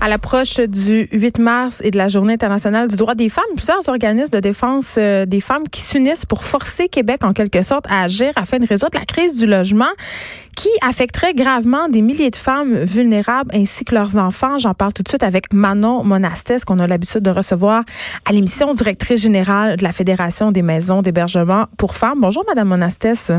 À l'approche du 8 mars et de la Journée internationale du droit des femmes, plusieurs organismes de défense euh, des femmes qui s'unissent pour forcer Québec en quelque sorte à agir afin de résoudre la crise du logement qui affecterait gravement des milliers de femmes vulnérables ainsi que leurs enfants. J'en parle tout de suite avec Manon Monastès qu'on a l'habitude de recevoir à l'émission directrice générale de la Fédération des maisons d'hébergement pour femmes. Bonjour Madame Monastès.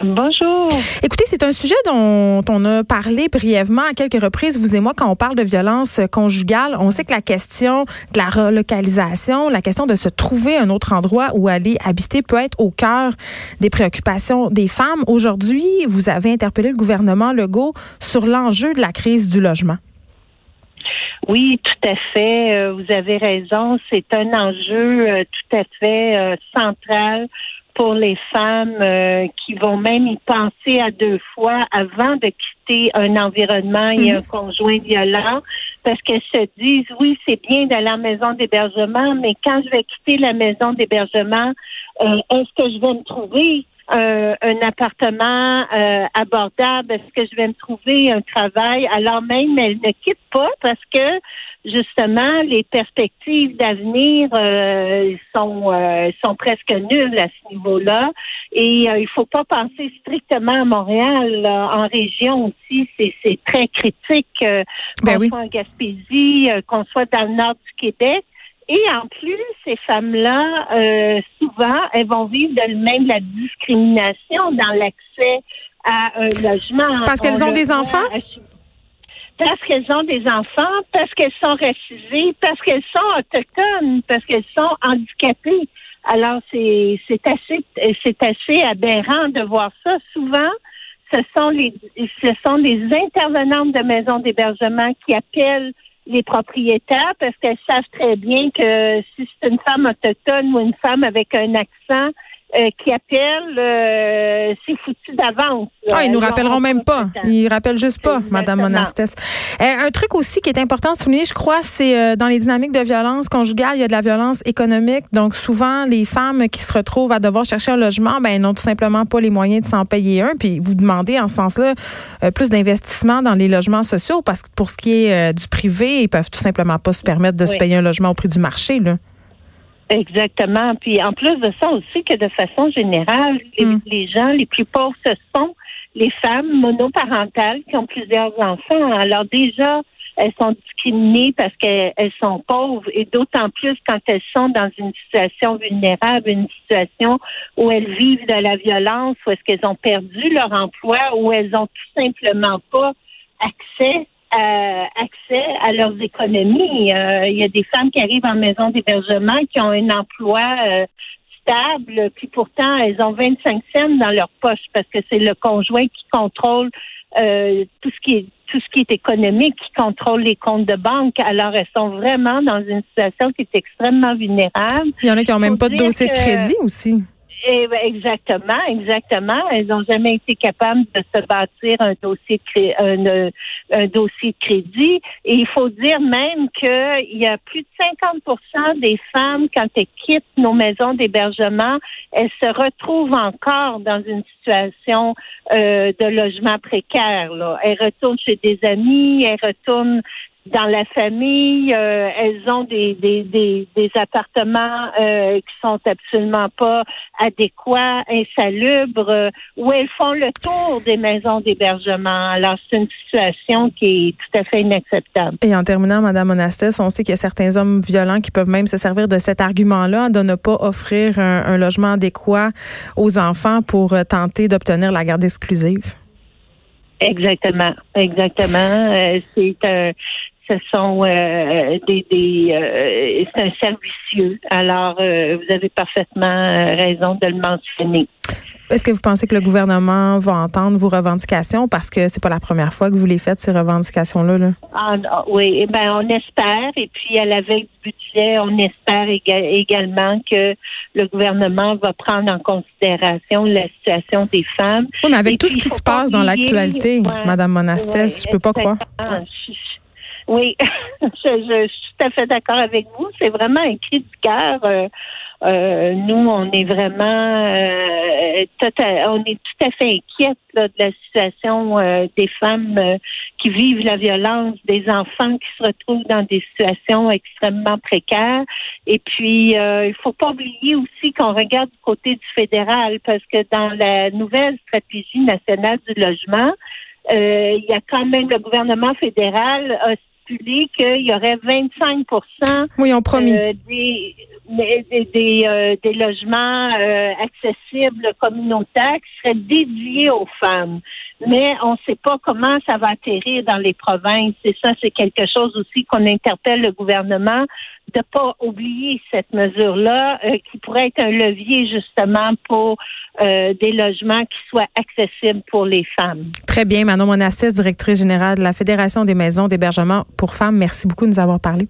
Bonjour. Écoutez, c'est un sujet dont on a parlé brièvement à quelques reprises, vous et moi, quand on parle de violence conjugale. On sait que la question de la relocalisation, la question de se trouver un autre endroit où aller habiter peut être au cœur des préoccupations des femmes. Aujourd'hui, vous avez interpellé le gouvernement Legault sur l'enjeu de la crise du logement. Oui, tout à fait. Euh, vous avez raison. C'est un enjeu euh, tout à fait euh, central pour les femmes euh, qui vont même y penser à deux fois avant de quitter un environnement et un mhm. conjoint violent parce qu'elles se disent oui c'est bien d'aller en maison d'hébergement mais quand je vais quitter la maison d'hébergement euh, est-ce que je vais me trouver euh, un appartement abordable? Est-ce que je vais me trouver un travail? Alors même elles ne quittent pas parce que justement, les perspectives d'avenir euh, sont euh, sont presque nulles à ce niveau-là. Et euh, il faut pas penser strictement à Montréal. En région aussi, c'est très critique. Ben qu'on soit en Gaspésie, qu'on soit dans le nord du Québec. Et en plus, ces femmes-là, souvent, elles vont vivre de même la discrimination dans l'accès à un logement. Parce qu'elles ont des enfants? parce qu'elles ont des enfants, parce qu'elles sont racisées, parce qu'elles sont autochtones, parce qu'elles sont handicapées. Alors c'est c'est assez c'est assez aberrant de voir ça. Souvent, ce sont les ce sont les intervenantes de maisons d'hébergement qui appellent les propriétaires parce qu'elles savent très bien que si c'est une femme autochtone ou une femme avec un accent, euh, qui appellent, euh, c'est foutu d'avance. Ah, ils nous rappelleront même pas. Ils rappellent juste pas, Madame Monastès. Euh, un truc aussi qui est important de souligner, je crois, c'est dans les dynamiques de violence conjugale, il y a de la violence économique. Donc souvent, les femmes qui se retrouvent à devoir chercher un logement, ben n'ont tout simplement pas les moyens de s'en payer un. Puis vous demandez en ce sens-là plus d'investissement dans les logements sociaux parce que pour ce qui est du privé, ils peuvent tout simplement pas se permettre de se payer un logement au prix du marché. Là. Exactement. Puis en plus de ça aussi que de façon générale, mm. les, gens les plus pauvres, ce sont les femmes monoparentales qui ont plusieurs enfants. Alors déjà, elles sont discriminées parce qu'elles sont pauvres et d'autant plus quand elles sont dans une situation vulnérable, une situation où elles vivent de la violence, où est-ce qu'elles ont perdu leur emploi, où elles ont tout simplement pas accès euh, accès à leurs économies. Euh, il y a des femmes qui arrivent en maison d'hébergement qui ont un emploi euh, stable, puis pourtant elles ont 25 cents dans leur poche parce que c'est le conjoint qui contrôle tout ce qui est tout ce qui est économique, qui contrôle les comptes de banque. Alors elles sont vraiment dans une situation qui est extrêmement vulnérable. Il y en a qui n'ont même pas de dossier de crédit aussi. Eh ben, exactement, exactement. Elles n'ont jamais été capables de se bâtir un dossier de un, dossier de crédit. Et il faut dire même qu'il y a plus de 50% des femmes, quand elles quittent nos maisons d'hébergement, elles se retrouvent encore dans une situation euh, de logement précaire. Là. Elles retournent chez des amis, elles retournent dans la famille, euh, elles ont des, des, des, des appartements euh, qui sont absolument pas adéquats, insalubres, euh, où elles font le tour des maisons d'hébergement. Alors, c'est une situation qui est tout à fait inacceptable. Et en terminant, Madame Monastès, on sait qu'il y a certains hommes violents qui peuvent même se servir de cet argument-là, de ne pas offrir un, un logement adéquat aux enfants pour tenter d'obtenir la garde exclusive. Exactement, exactement. c'est un ce sont euh, des, des euh, c'est un servicieux. Alors, euh, vous avez parfaitement raison de le mentionner. Est-ce que vous pensez que le gouvernement va entendre vos revendications parce que c'est pas la première fois que vous les faites ces revendications-là? Là? Ah, oui, eh ben on espère. Et puis à la veille du budget, on espère également que le gouvernement va prendre en considération la situation des femmes. Oui, mais avec tout ce qui se passe dans l'actualité, Madame Monastès, je peux pas croire. Oui, je, je, suis tout à fait d'accord avec vous. C'est vraiment un cri du cœur. Euh, euh, nous, on est vraiment, euh, on est tout à fait inquiète de la situation euh, des femmes qui vivent la violence, des enfants qui se retrouvent dans des situations extrêmement précaires. Et puis, il faut pas oublier aussi qu'on regarde du côté du fédéral, parce que dans la nouvelle stratégie nationale du logement, il y a quand même le gouvernement fédéral stipulé qu'il y aurait 25 oui, on promis. des des, euh, des, logements euh, accessibles communautaires qui seraient dédiés aux femmes. Mais on ne sait pas comment ça va atterrir dans les provinces. Et ça, c'est quelque chose aussi qu'on interpelle le gouvernement de pas oublier cette mesure-là, euh, qui pourrait être un levier justement pour des logements qui soient accessibles pour les femmes. Très bien, Manon Monassès, directrice générale de la Fédération des maisons d'hébergement pour femmes. Merci beaucoup de nous avoir parlé.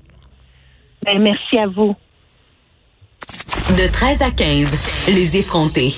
Ben, merci à vous. De 13 à 15, les effrontés.